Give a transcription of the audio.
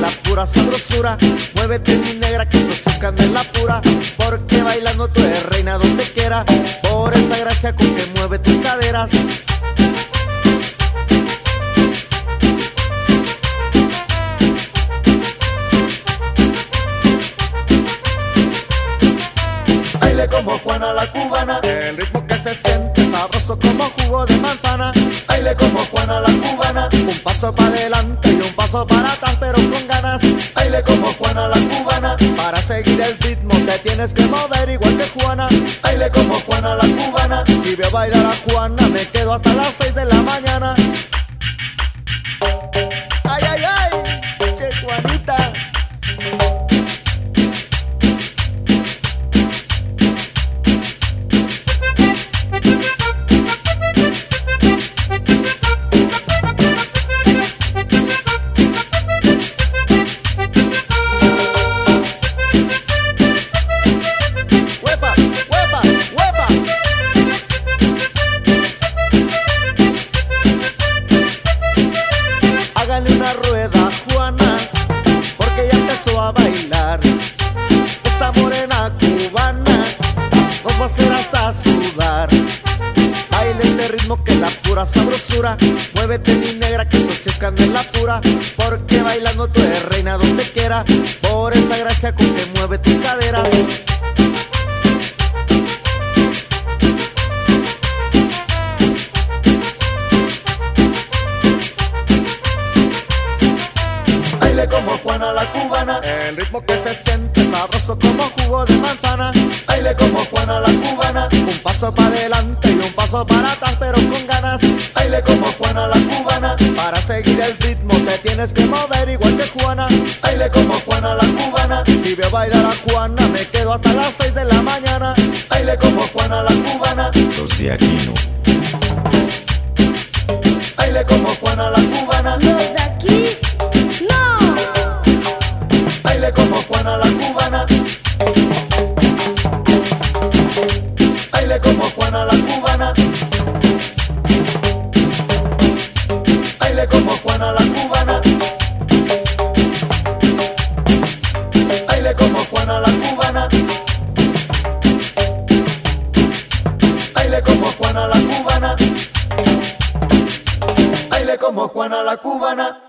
la pura sabrosura. Muévete mi negra que tocan de la pura. Porque bailando tú eres reina donde quiera. Por esa gracia con que mueve tus caderas. Baile como Juana la cubana, el ritmo que se siente sabroso como jugo de manzana. Baile como Juana la cubana, un paso para adelante y un paso para atrás, pero con ganas. Baile como Juana la cubana, para seguir el ritmo te tienes que mover igual que Juana. Baile como Juana la cubana, si veo bailar a Juana me quedo hasta las 6 de la mañana. Muévete mi negra que se de la pura. Porque bailando tú eres reina donde quiera. Por esa gracia con que mueve tus caderas. Como Juana la cubana, el ritmo que se siente sabroso como jugo de manzana. Baile como Juana la cubana, un paso para adelante y un paso para atrás. Baile como Juana la cubana, para seguir el ritmo te tienes que mover igual que Juana. Baile como Juana la cubana, si veo bailar a Juana me quedo hasta las 6 de la mañana. Baile como Juana la cubana, Los de Aquino. baile como Juana la cubana. Baile como Juana la cubana. Baile como Juana la cubana.